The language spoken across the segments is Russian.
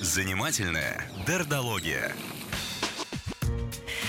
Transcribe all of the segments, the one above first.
Занимательная дердология.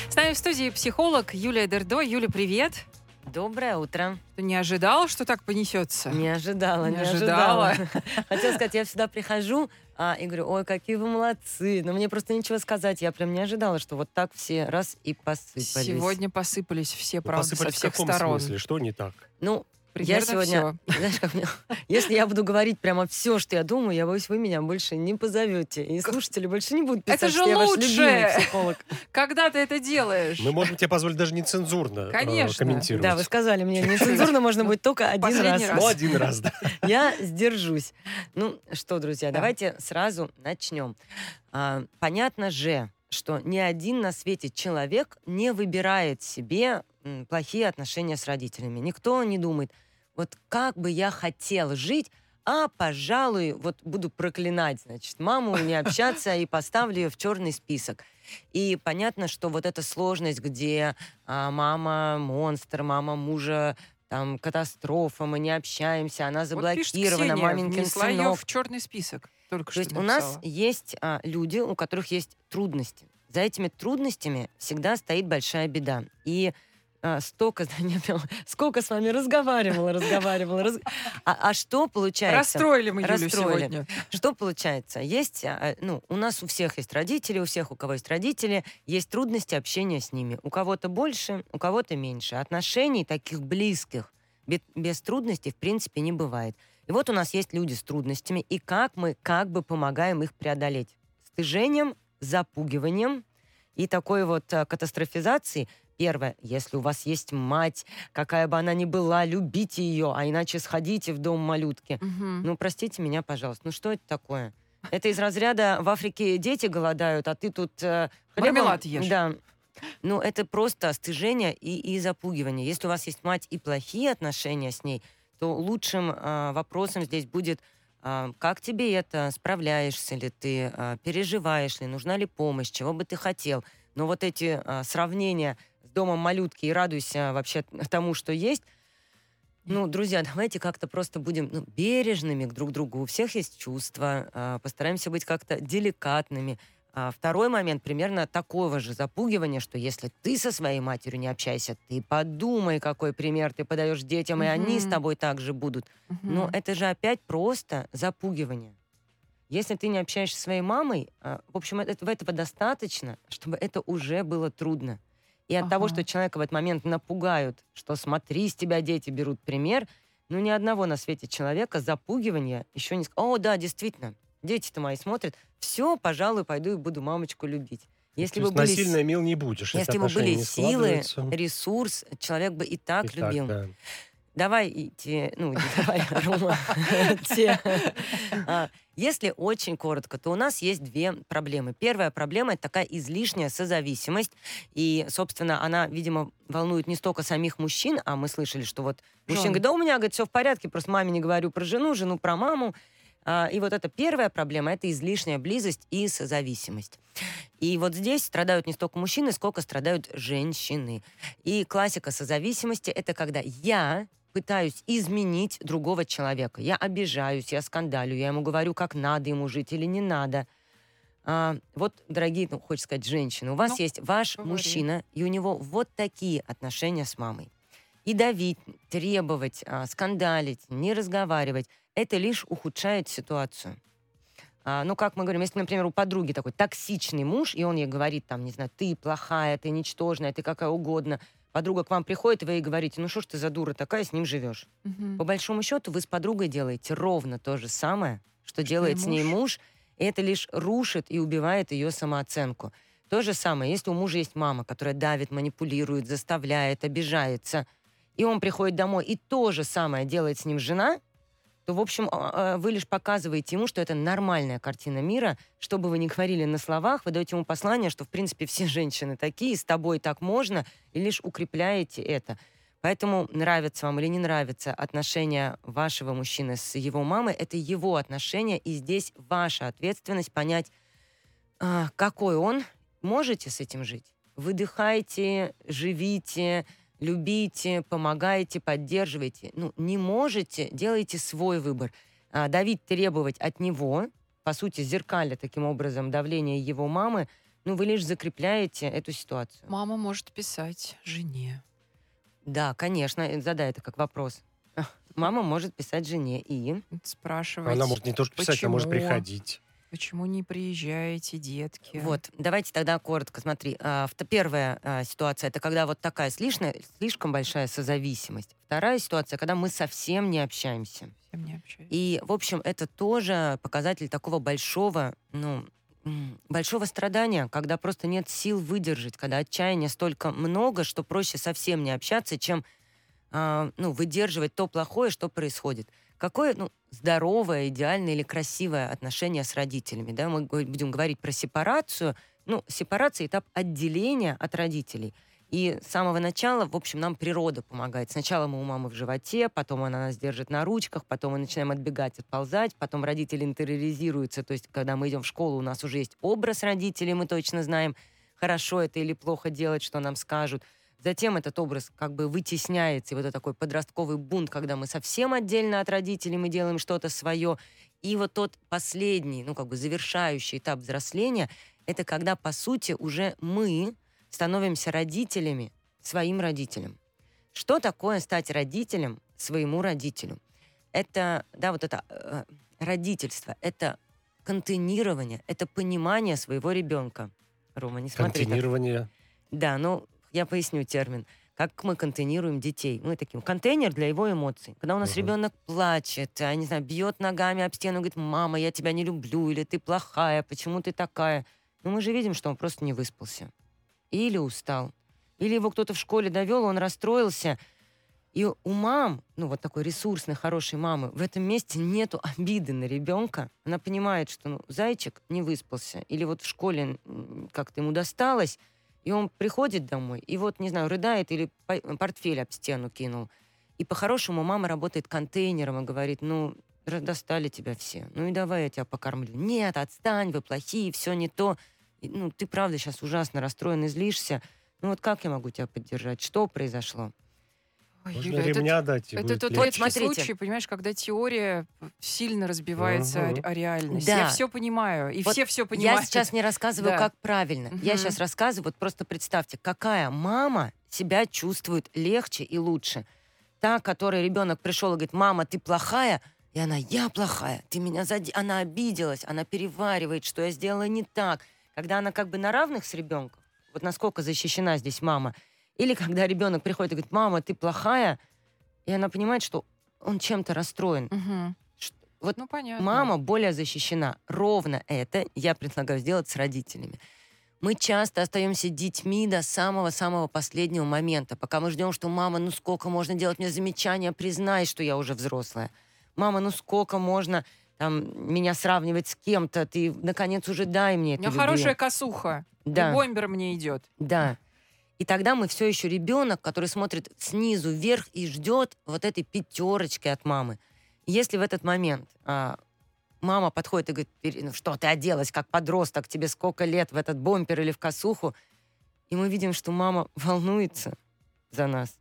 С нами в студии психолог Юлия Дердо. Юля, привет. Доброе утро. Ты не ожидала, что так понесется? Не ожидала, Не не, ожидала. ожидала. Хотела сказать, я всегда прихожу а, и говорю, ой, какие вы молодцы. Но мне просто нечего сказать. Я прям не ожидала, что вот так все раз и посыпались. Сегодня посыпались все, правда, со посыпались в всех каком сторон. смысле? Что не так? Ну, Примерно я сегодня, знаешь, как мне, если я буду говорить прямо все, что я думаю, я боюсь, вы меня больше не позовете. И слушатели больше не будут писать, Это же что я ваш лучше! любимый психолог. Когда ты это делаешь? Мы можем тебе позволить даже нецензурно э, Конечно. комментировать. Да, вы сказали мне, нецензурно можно будет только один раз. раз. Ну, один раз, да. Я сдержусь. Ну что, друзья, Да. давайте сразу начнем. А, понятно же, что ни один на свете человек не выбирает себе плохие отношения с родителями. Никто не думает, вот как бы я хотел жить, а, пожалуй, вот буду проклинать, значит, маму, не общаться и поставлю ее в черный список. И понятно, что вот эта сложность, где а, мама монстр, мама мужа там катастрофа, мы не общаемся, она Вот заблокирована, Ксения, маменькин внесла ее сынок. в черный список. Только То что есть у нас написала. есть а, люди, у которых есть трудности. За этими трудностями всегда стоит большая беда. И а, столько, сколько с вами разговаривала, разговаривала. раз- А, а что получается? Расстроили мы Юлю Расстроили. сегодня. Что получается? Есть, а, ну, у нас у всех есть родители, у всех, у кого есть родители, есть трудности общения с ними. У кого-то больше, у кого-то меньше. Отношений таких близких бе- без трудностей в принципе не бывает. И вот у нас есть люди с трудностями, и как мы как бы помогаем их преодолеть? Стыжением, запугиванием и такой вот а, катастрофизацией. Первое, если у вас есть мать, какая бы она ни была, любите ее, а иначе сходите в дом малютки. Мгм. Ну, простите меня, пожалуйста, ну что это такое? Это из разряда в Африке дети голодают, а ты тут э, хлебом- Мармелад ешь. Да. Ну, это просто стыжение и, и запугивание. Если у вас есть мать и плохие отношения с ней, то лучшим э, вопросом здесь будет, э, как тебе это, справляешься ли ты, э, переживаешь ли, нужна ли помощь, чего бы ты хотел. Но вот эти э, сравнения домом малютки и радуйся вообще тому, что есть, ну, друзья, давайте как-то просто будем ну, бережными к друг другу. У всех есть чувства. а, Постараемся быть как-то деликатными. А Второй момент примерно такого же запугивания, что если ты со своей матерью не общаешься, ты подумай, какой пример ты подаешь детям, и они с тобой так же будут. Но Мгм. это же опять просто запугивание. Если ты не общаешься со своей мамой, а, в общем, это- этого, этого достаточно, чтобы это уже было трудно. И от того, Ага. что человека в этот момент напугают, что смотри, с тебя дети берут пример, ну ни одного на свете человека запугивания еще не сказал. О, да, действительно, дети-то мои смотрят, все, пожалуй, пойду и буду мамочку любить. Если То бы были, насильно мил не будешь, если, если бы были силы, ресурс, человек бы и так И так, любил. да. Давай идти, ну, не давай, Рома, те. А, Если очень коротко, то у нас есть две проблемы. Первая проблема — это такая излишняя созависимость. И, собственно, она, видимо, волнует не столько самих мужчин, а мы слышали, что вот мужчина говорит, да у меня, говорит, все в порядке, просто маме не говорю про жену, жену про маму. А, И вот эта первая проблема — это излишняя близость и созависимость. И вот здесь страдают не столько мужчины, сколько страдают женщины. И классика созависимости — это когда я пытаюсь изменить другого человека. Я обижаюсь, я скандалю, я ему говорю, как надо ему жить или не надо. А, вот, дорогие, ну, хочется сказать, женщины, у вас Ну, есть ваш говори. мужчина, и у него вот такие отношения с мамой. И давить, требовать, а, скандалить, не разговаривать, это лишь ухудшает ситуацию. А, ну, как мы говорим, если, например, у подруги такой токсичный муж, и он ей говорит, там, не знаю, ты плохая, ты ничтожная, ты какая угодно, подруга к вам приходит, и вы ей говорите, ну что ж ты за дура такая, с ним живешь. Мгм. По большому счету вы с подругой делаете ровно то же самое, что, делает и с ней муж, и это лишь рушит и убивает ее самооценку. То же самое, если у мужа есть мама, которая давит, манипулирует, заставляет, обижается, и он приходит домой, и то же самое делает с ним жена, то, в общем, а, а, вы лишь показываете ему, что это нормальная картина мира. Что бы вы ни говорили на словах, вы даете ему послание, что, в принципе, все женщины такие, с тобой так можно, и лишь укрепляете это. Поэтому нравится вам или не нравится отношения вашего мужчины с его мамой, это его отношения, и здесь ваша ответственность понять, а, какой он, можете с этим жить. Выдыхайте, живите, любите, помогаете, поддерживаете. Ну, не можете, делайте свой выбор. А, давить, требовать от него, по сути, зеркаля таким образом давление его мамы, ну, вы лишь закрепляете эту ситуацию. Мама может писать жене. Да, конечно, задай это как вопрос. Мама может писать жене и... Спрашивать, Она может не то что писать, она может приходить. Почему не приезжаете, детки? Вот, давайте тогда коротко, смотри. А, Первая а, ситуация, это когда вот такая слишком, слишком большая созависимость. Вторая ситуация, когда мы совсем не общаемся. Совсем не общаюсь. И, в общем, это тоже показатель такого большого, ну, большого страдания, когда просто нет сил выдержать, когда отчаяния столько много, что проще совсем не общаться, чем а, ну, выдерживать то плохое, что происходит. Какое ну, здоровое, идеальное или красивое отношение с родителями? Да? Мы будем говорить про сепарацию. Ну, сепарация — этап отделения от родителей. И с самого начала, в общем, нам природа помогает. Сначала мы у мамы в животе, потом она нас держит на ручках, потом мы начинаем отбегать, отползать, потом родители интериоризируются. То есть, когда мы идем в школу, у нас уже есть образ родителей, мы точно знаем, хорошо это или плохо делать, что нам скажут. Затем этот образ как бы вытесняется, и вот это такой подростковый бунт, когда мы совсем отдельно от родителей, мы делаем что-то свое. И вот тот последний, ну как бы завершающий этап взросления, это когда, по сути, уже мы становимся родителями своим родителям. Что такое стать родителем своему родителю? Это, да, вот это э, родительство, это контейнирование, это понимание своего ребенка. Рома, не смотри так. Контейнирование. Да, ну, я поясню термин. Как мы контейнируем детей? Мы таким контейнер для его эмоций. Когда у нас Мгм. ребенок плачет, а, не знаю, бьет ногами об стену, говорит, мама, я тебя не люблю, или ты плохая, почему ты такая? Ну, мы же видим, что он просто не выспался. Или устал. Или его кто-то в школе довел, он расстроился. И у мам, ну вот такой ресурсной, хорошей мамы, в этом месте нету обиды на ребенка. Она понимает, что ну, зайчик не выспался. Или вот в школе как-то ему досталось, и он приходит домой, и вот, не знаю, рыдает или по- портфель об стену кинул. И по-хорошему мама работает контейнером и говорит, ну, достали тебя все, ну и давай я тебя покормлю. Нет, отстань, вы плохие, все не то. И, ну, ты правда сейчас ужасно расстроен и злишься. Ну вот как я могу тебя поддержать? Что произошло? Ой, Можно Юля, это ремня дать, и Это тот смотрите. случай, понимаешь, когда теория сильно разбивается о, Мгм. о реальность. Да. Я все понимаю, и Вот все все понимают. Я сейчас не рассказываю, Да. как правильно. Я Мгм. сейчас рассказываю, вот просто представьте, какая мама себя чувствует легче и лучше. Та, которой ребенок пришел и говорит, мама, ты плохая, и она, я плохая, ты меня зади... Она обиделась, она переваривает, что я сделала не так. Когда она как бы на равных с ребенком, вот насколько защищена здесь мама. Или когда ребенок приходит и говорит, мама, ты плохая, и она понимает, что он чем-то расстроен. Ш- Вот Ну, понятно. Мама более защищена. Ровно это я предлагаю сделать с родителями. Мы часто остаемся детьми до самого-самого последнего момента, пока мы ждем, что мама, ну сколько можно делать мне замечания, признай, что я уже взрослая. Мама, ну сколько можно там, меня сравнивать с кем-то, ты, наконец, уже дай мне У эту меня любви». хорошая косуха. Да. И бомбер мне идет. Да. И тогда мы все еще ребенок, который смотрит снизу вверх и ждет вот этой пятерочки от мамы. Если в этот момент а, мама подходит и говорит, «Пери- ну что ты оделась как подросток, тебе сколько лет в этот бомпер или в косуху, и мы видим, что мама волнуется за нас.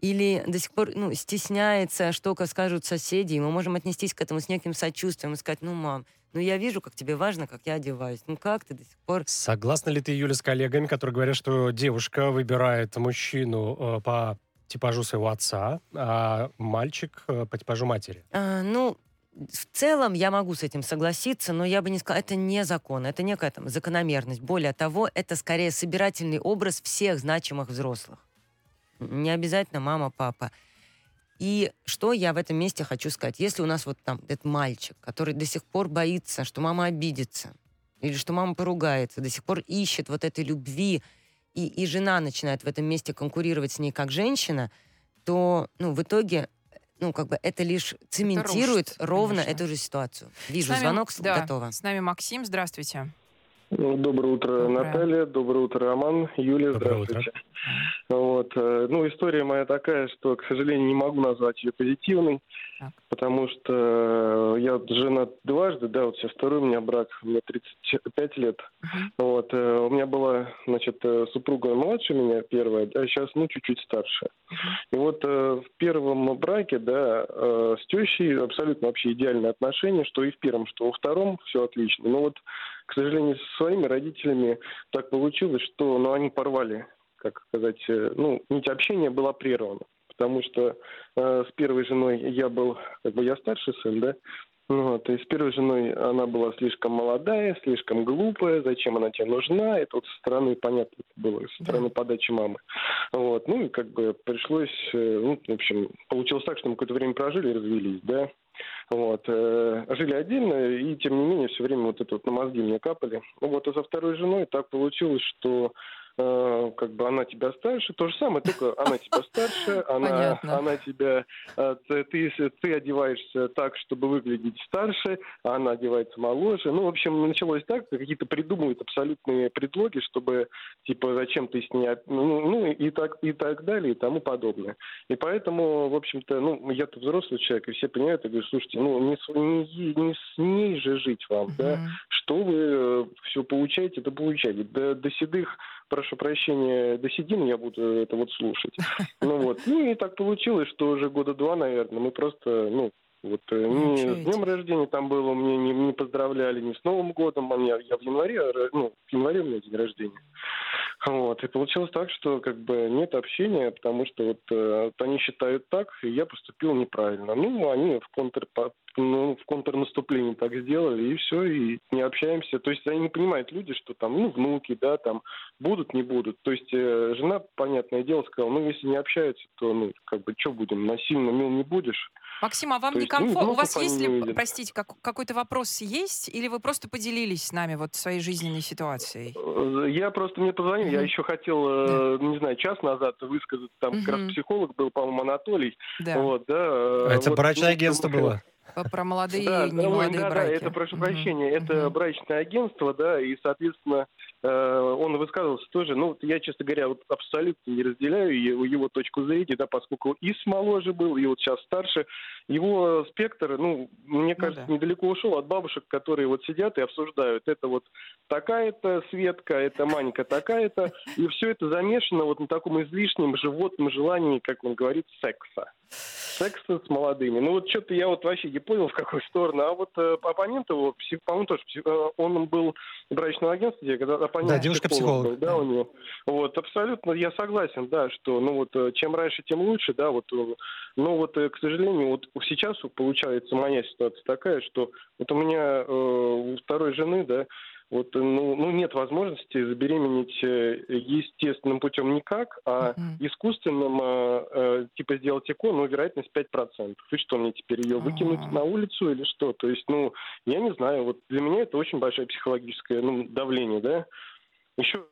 Или до сих пор ну, стесняется, что ка- скажут соседи, и мы можем отнестись к этому с неким сочувствием и сказать, ну, мам, ну я вижу, как тебе важно, как я одеваюсь. Ну как ты до сих пор Согласна ли ты, Юля, с коллегами, которые говорят, что девушка выбирает мужчину э, по типажу своего отца, а мальчик э, по типажу матери? А, ну, в целом я могу с этим согласиться, но я бы не сказала, это не закон, это некая там закономерность. Более того, это скорее собирательный образ всех значимых взрослых. Не обязательно мама, папа. И что я в этом месте хочу сказать? Если у нас вот там этот мальчик, который до сих пор боится, что мама обидится, или что мама поругается, до сих пор ищет вот этой любви, и, и жена начинает в этом месте конкурировать с ней как женщина, то, ну, в итоге, ну, как бы это лишь цементирует рушит, ровно конечно. эту же ситуацию. Вижу С нами- звонок, да, готово. С нами Максим, здравствуйте. Доброе утро, Доброе. Наталья. Доброе утро, Роман. Юлия, Доброе утро. здравствуйте. Вот. э, Ну, история моя такая, что, к сожалению, не могу назвать ее позитивной. Так. Потому что э, я женат дважды, да, вот сейчас второй у меня брак, мне 35 лет. Мгм. Вот, э, у меня была, значит, э, супруга младше меня первая, а сейчас, ну, чуть-чуть старше. И вот в первом браке, да, с тещей абсолютно вообще идеальные отношения, что и в первом, что во втором все отлично. Но вот, к сожалению, со своими родителями так получилось, что, ну, они порвали, как сказать, ну, нить общения была прервана. Потому что э, с первой женой я был, как бы я старший сын, да, ну вот, и с первой женой она была слишком молодая, слишком глупая, зачем она тебе нужна, это вот со стороны, понятно, было, со стороны подачи мамы. Вот, ну и как бы пришлось, э, ну, в общем, получилось так, что мы какое-то время прожили и развелись, да. Вот, э, жили отдельно, и тем не менее все время вот это вот на мозги мне капали. Ну вот, а со второй женой так получилось, что как бы она тебя старше, то же самое, только она тебя старше, она, Понятно. она тебя, э, ты, ты, ты одеваешься так, чтобы выглядеть старше, а она одевается моложе. Ну, в общем, началось так, какие-то придумывают абсолютные предлоги, чтобы, типа, зачем ты с ней, ну, ну и так, и так далее, и тому подобное. И поэтому, в общем-то, ну, я-то взрослый человек, и все понимают, я говорю, слушайте, ну, не с, не, не с ней же жить вам, да, Мгм. что вы все получаете, это получаете. До, до седых, прошу прощения, до седин я буду это вот слушать. Ну вот. Ну и так получилось, что уже года два, наверное, мы просто, ну, вот э, ни с днем рождения там было, мне не, не поздравляли, ни с Новым годом, а я, я в январе, ну, в январе у меня день рождения. Получилось так, что как бы нет общения, потому что вот, э, вот они считают так, и я поступил неправильно. Ну, они в контр ну, в контрнаступлении так сделали, и все, и не общаемся. То есть они не понимают люди, что там, ну, внуки, да, там, будут, не будут. То есть э, жена, понятное дело, сказала, ну, если не общаются, то, ну, как бы, что будем, насильно мил не будешь. Максим, а вам То не ну, комфортно? У вас есть ли, простите, как- какой-то вопрос есть, или вы просто поделились с нами вот своей жизненной ситуацией? Э, Я просто мне позвонил, я Мгм. еще хотел, э, не знаю, час назад высказать, там как раз психолог был, по-моему, Анатолий, Да, вот, да. э, Это вот, брачное ну, агентство было. П- про молодые Да, и да, немолодые да, да, браки. это, прошу Мгм, прощения, это брачное агентство, да, и, соответственно, э, он высказывался тоже, ну, вот я, честно говоря, вот абсолютно не разделяю его, его точку зрения, да, поскольку и смоложе был, и вот сейчас старше, его спектр, ну, мне Ну кажется, да. недалеко ушел от бабушек, которые вот сидят и обсуждают, это вот такая-то Светка, это Манька такая-то, и все это замешано вот на таком излишнем животном желании, как он говорит, секса. Секса с молодыми. Ну вот что-то я вот вообще не понял, в какую сторону. А вот э, оппонент его, псих- по-моему, тоже псих- э, он был в брачном агентстве, когда оппонент Да, девушка-психолог. был, да, у него. Вот, абсолютно я согласен, да, что, ну вот, э, чем раньше, тем лучше, да, вот, э, но вот, к сожалению, вот сейчас получается моя ситуация такая, что вот у меня э, у второй жены, да, вот, ну, ну, нет возможности забеременеть э, естественным путем никак, а Мгм. искусственным, э, э, типа, сделать ЭКО, ну, вероятность 5%. И что, мне теперь ее выкинуть А. на улицу или что? То есть, ну, я не знаю, вот для меня это очень большое психологическое ну, давление, да. Еще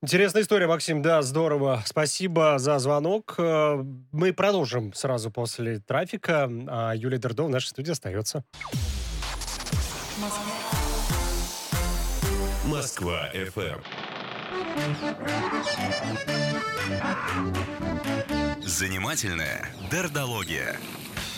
Интересная история, Максим, да, здорово. Спасибо за звонок. Э, Мы продолжим сразу после трафика. А Юлия Дердо в нашей студии остается. Москва FM. Занимательная дердология.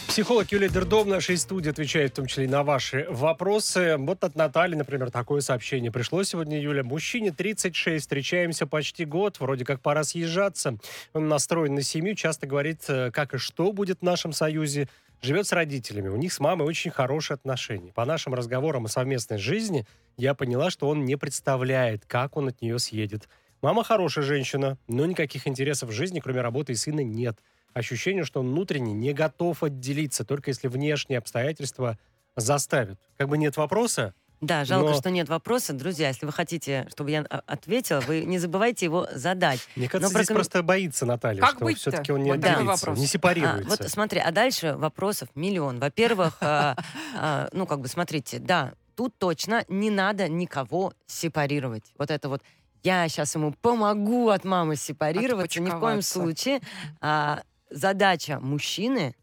Психолог Юлия Дердо в нашей студии отвечает в том числе и на ваши вопросы. Вот от Натальи, например, такое сообщение пришло сегодня, Юля. Мужчине 36, встречаемся почти год, вроде как пора съезжаться. Он настроен на семью, часто говорит, э, как и что будет в нашем союзе. Живет с родителями, у них с мамой очень хорошие отношения. По нашим разговорам о совместной жизни я поняла, что он не представляет, как он от нее съедет. Мама хорошая женщина, но никаких интересов в жизни, кроме работы и сына, нет. Ощущение, что он внутренне не готов отделиться, только если внешние обстоятельства заставят. Как бы нет вопроса, Да, жалко, Но- что нет вопроса. Друзья, если вы хотите, чтобы я а, ответила, вы не забывайте его задать. мне кажется, Но здесь проком- просто боится Наталья, Как что быть-то? все-таки он не Вот отделится, не А, сепарируется. вот смотри, а дальше вопросов миллион. Во-первых, а, а, ну как бы смотрите, да, тут точно не надо никого сепарировать. Вот это вот я сейчас ему помогу от мамы сепарироваться, ни в коем случае. А, задача мужчины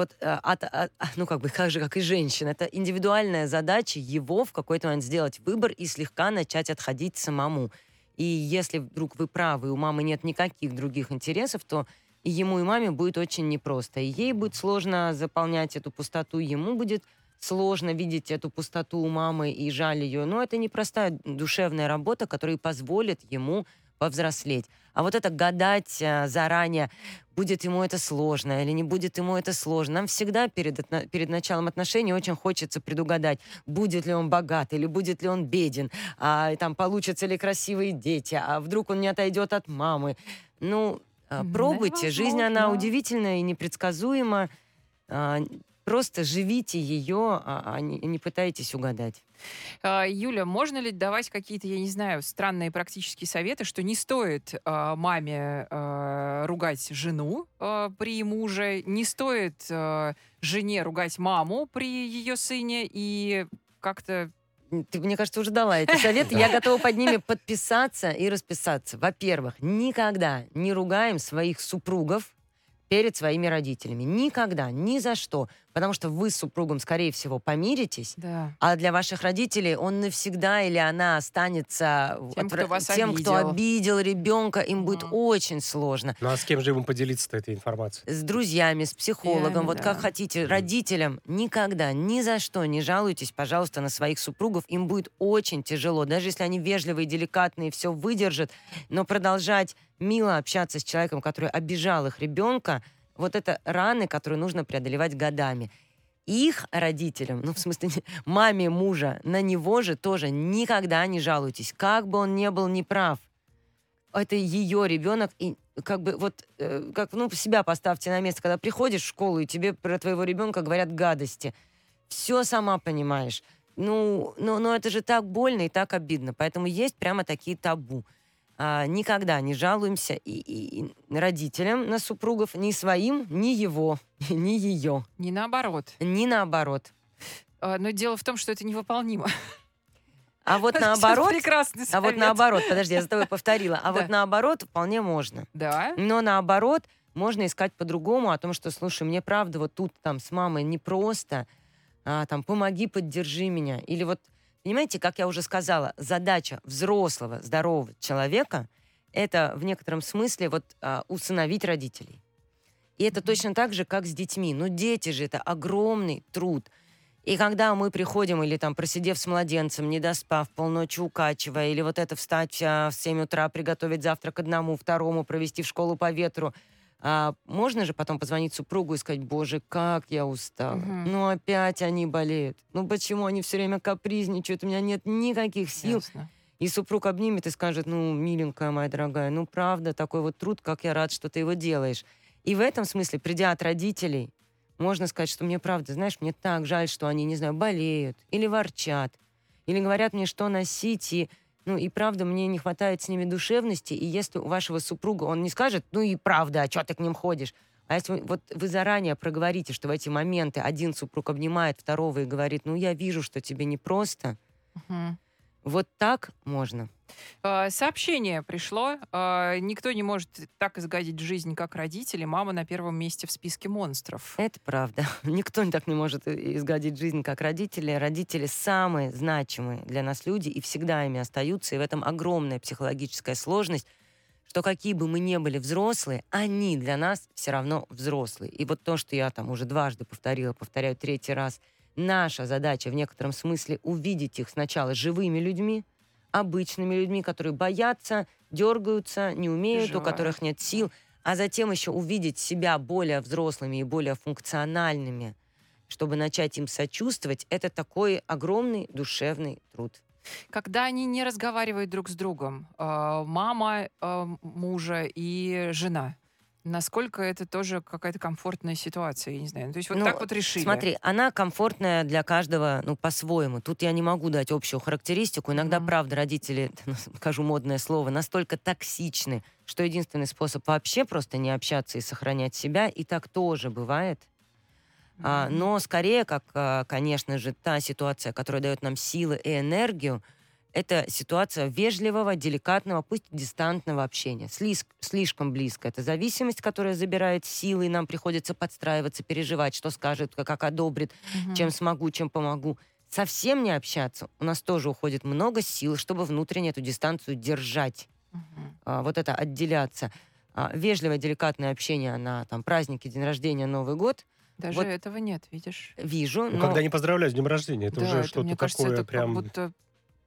вот а, от, от- а, ну как бы как же как и женщин, это индивидуальная задача его в какой-то момент сделать выбор и слегка начать отходить самому. И если вдруг вы правы, у мамы нет никаких других интересов, то И ему и маме будет очень непросто. И ей будет сложно заполнять эту пустоту, ему будет сложно видеть эту пустоту у мамы и жаль ее. Но это непростая душевная работа, которая позволит ему повзрослеть. А вот это гадать а, заранее, будет ему это сложно или не будет ему это сложно. Нам всегда перед, перед началом отношений очень хочется предугадать, будет ли он богат или будет ли он беден, а там получатся ли красивые дети, а вдруг он не отойдет от мамы. Ну, а, пробуйте. Да, Жизнь, она удивительная и непредсказуема. Просто живите ее, а, а не, не пытайтесь угадать. А, Юля, можно ли давать какие-то, я не знаю, странные практические советы, что не стоит э, маме э, ругать жену э, при муже, не стоит э, жене ругать маму при ее сыне и как-то ты, мне кажется, уже дала эти советы. Я готова под ними подписаться и расписаться. Во-первых, никогда не ругаем своих супругов перед своими родителями. Никогда, ни за что. Потому что вы с супругом, скорее всего, помиритесь, да. а для ваших родителей он навсегда или она останется тем, отвра... кто, вас тем обидел. кто обидел ребенка, им будет очень сложно. Ну а с кем же ему поделиться этой информацией? С друзьями, с психологом, Реально, вот да. как хотите. Родителям никогда, ни за что не жалуйтесь, пожалуйста, на своих супругов. Им будет очень тяжело. Даже если они вежливые, деликатные, все выдержат, но продолжать мило общаться с человеком, который обижал их ребенка, вот это раны, которые нужно преодолевать годами. Их родителям, ну, в смысле, маме мужа, на него же тоже никогда не жалуйтесь, как бы он не был неправ. Это ее ребенок, и как бы вот, э, как, ну, себя поставьте на место, когда приходишь в школу, и тебе про твоего ребенка говорят гадости. Все сама понимаешь. Ну, ну, но это же так больно и так обидно. Поэтому есть прямо такие табу а, никогда не жалуемся и, и, и родителям на супругов, ни своим, ни его, ни ее. Ни наоборот. Ни наоборот. А, но дело в том, что это невыполнимо. А вот наоборот... Прекрасный совет. А вот наоборот, подожди, я за тобой повторила. А вот наоборот вполне можно. Да? Но наоборот можно искать по-другому о том, что, слушай, мне правда вот тут там с мамой непросто, а, там, помоги, поддержи меня. Или вот Понимаете, как я уже сказала, задача взрослого, здорового человека — это в некотором смысле вот а, усыновить родителей. И это точно так же, как с детьми. Ну, дети же — это огромный труд. И когда мы приходим, или там, просидев с младенцем, не доспав, полночи укачивая, или вот это встать а, в 7 утра, приготовить завтрак одному, второму, провести в школу по ветру — а можно же потом позвонить супругу и сказать, боже, как я устала. Угу. Ну опять они болеют. Ну почему они все время капризничают? У меня нет никаких сил. Ясно. И супруг обнимет и скажет, ну, миленькая моя дорогая, ну правда, такой вот труд, как я рад, что ты его делаешь. И в этом смысле, придя от родителей, можно сказать, что мне правда, знаешь, мне так жаль, что они, не знаю, болеют или ворчат, или говорят мне, что носить, и ну и правда, мне не хватает с ними душевности, и если у вашего супруга он не скажет, ну и правда, а что ты к ним ходишь? А если вы, вот вы заранее проговорите, что в эти моменты один супруг обнимает второго и говорит, ну я вижу, что тебе непросто, угу. Вот так можно. А, сообщение пришло. А, никто не может так изгадить жизнь, как родители. Мама на первом месте в списке монстров. Это правда. Никто так не может изгадить жизнь, как родители. Родители самые значимые для нас люди и всегда ими остаются. И в этом огромная психологическая сложность, что какие бы мы ни были взрослые, они для нас все равно взрослые. И вот то, что я там уже дважды повторила, повторяю третий раз – Наша задача в некотором смысле увидеть их сначала живыми людьми, обычными людьми, которые боятся, дергаются, не умеют, Переживают. у которых нет сил, а затем еще увидеть себя более взрослыми и более функциональными, чтобы начать им сочувствовать, это такой огромный душевный труд. Когда они не разговаривают друг с другом, э, мама э, мужа и жена, Насколько это тоже какая-то комфортная ситуация, я не знаю. Ну, то есть вот ну, так вот решили. Смотри, она комфортная для каждого, ну, по-своему. Тут я не могу дать общую характеристику. Иногда, mm-hmm. правда, родители, ну, скажу модное слово, настолько токсичны, что единственный способ вообще просто не общаться и сохранять себя, и так тоже бывает. Mm-hmm. А, но скорее, как, а, конечно же, та ситуация, которая дает нам силы и энергию, это ситуация вежливого, деликатного, пусть дистантного общения. Слиз, слишком близко. Это зависимость, которая забирает силы, и нам приходится подстраиваться, переживать, что скажет, как одобрит, угу. чем смогу, чем помогу. Совсем не общаться. У нас тоже уходит много сил, чтобы внутренне эту дистанцию держать. Угу. А, вот это отделяться. а, вежливое, деликатное общение на там, праздники, день рождения, Новый год. Даже Вот. этого нет, видишь? Вижу, Ну, но когда не поздравляют с днем рождения, это да, уже это, что-то мне кажется, такое это прям как будто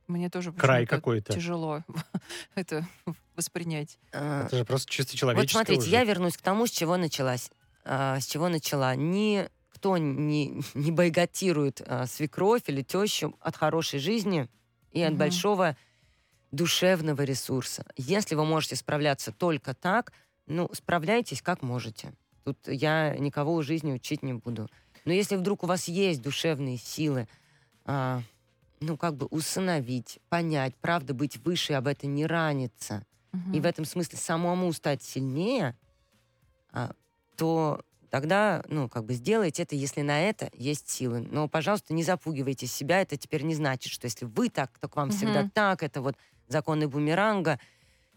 мне тоже край какой-то. тяжело это воспринять. а, Это же просто чисто Вот человеческое смотрите, уже. я вернусь к тому, с чего началась. А, с чего начала. Никто не, не бойкотирует а, свекровь или тещу от хорошей жизни и от большого душевного ресурса. Если вы можете справляться только так, ну, справляйтесь как можете. Тут я никого у жизни учить не буду. Но если вдруг у вас есть душевные силы, а, ну, как бы усыновить, понять, правда, быть выше, об этом не раниться, и Мгм. в этом смысле самому стать сильнее, а, то тогда, ну, как бы сделайте это, если на это есть силы. Но, пожалуйста, не запугивайте себя. Это теперь не значит, что если вы так, то к вам всегда Мгм. так. Это вот законы бумеранга.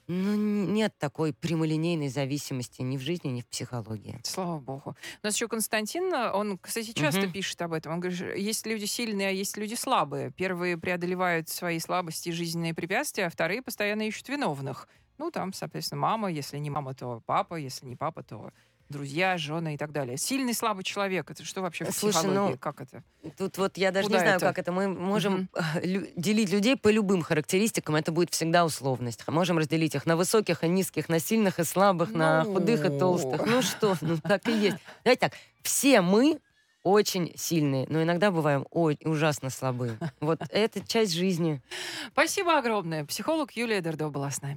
Ну, нет такой прямолинейной зависимости ни в жизни, ни в психологии. Слава богу. У нас еще Константин, он, кстати, часто Мгм. пишет об этом. Он говорит, есть люди сильные, а есть люди слабые. Первые преодолевают свои слабости и жизненные препятствия, а вторые постоянно ищут виновных. Ну, там, соответственно, мама, если не мама, то папа, если не папа, то друзья, жены и так далее. Сильный, слабый человек, это что вообще в Слушай, психологии? ну, Как это? Тут вот я даже Куда не знаю, это? как это. Мы можем лю- делить людей по любым характеристикам. Это будет всегда условность. Можем разделить их на высоких и низких, на сильных и слабых, на худых и толстых. Ну. Ну что, ну так и есть. Давайте так. Все мы очень сильные, но иногда бываем ой, ужасно слабые. Вот это часть жизни. Спасибо огромное. Психолог Юлия Дердо была с нами.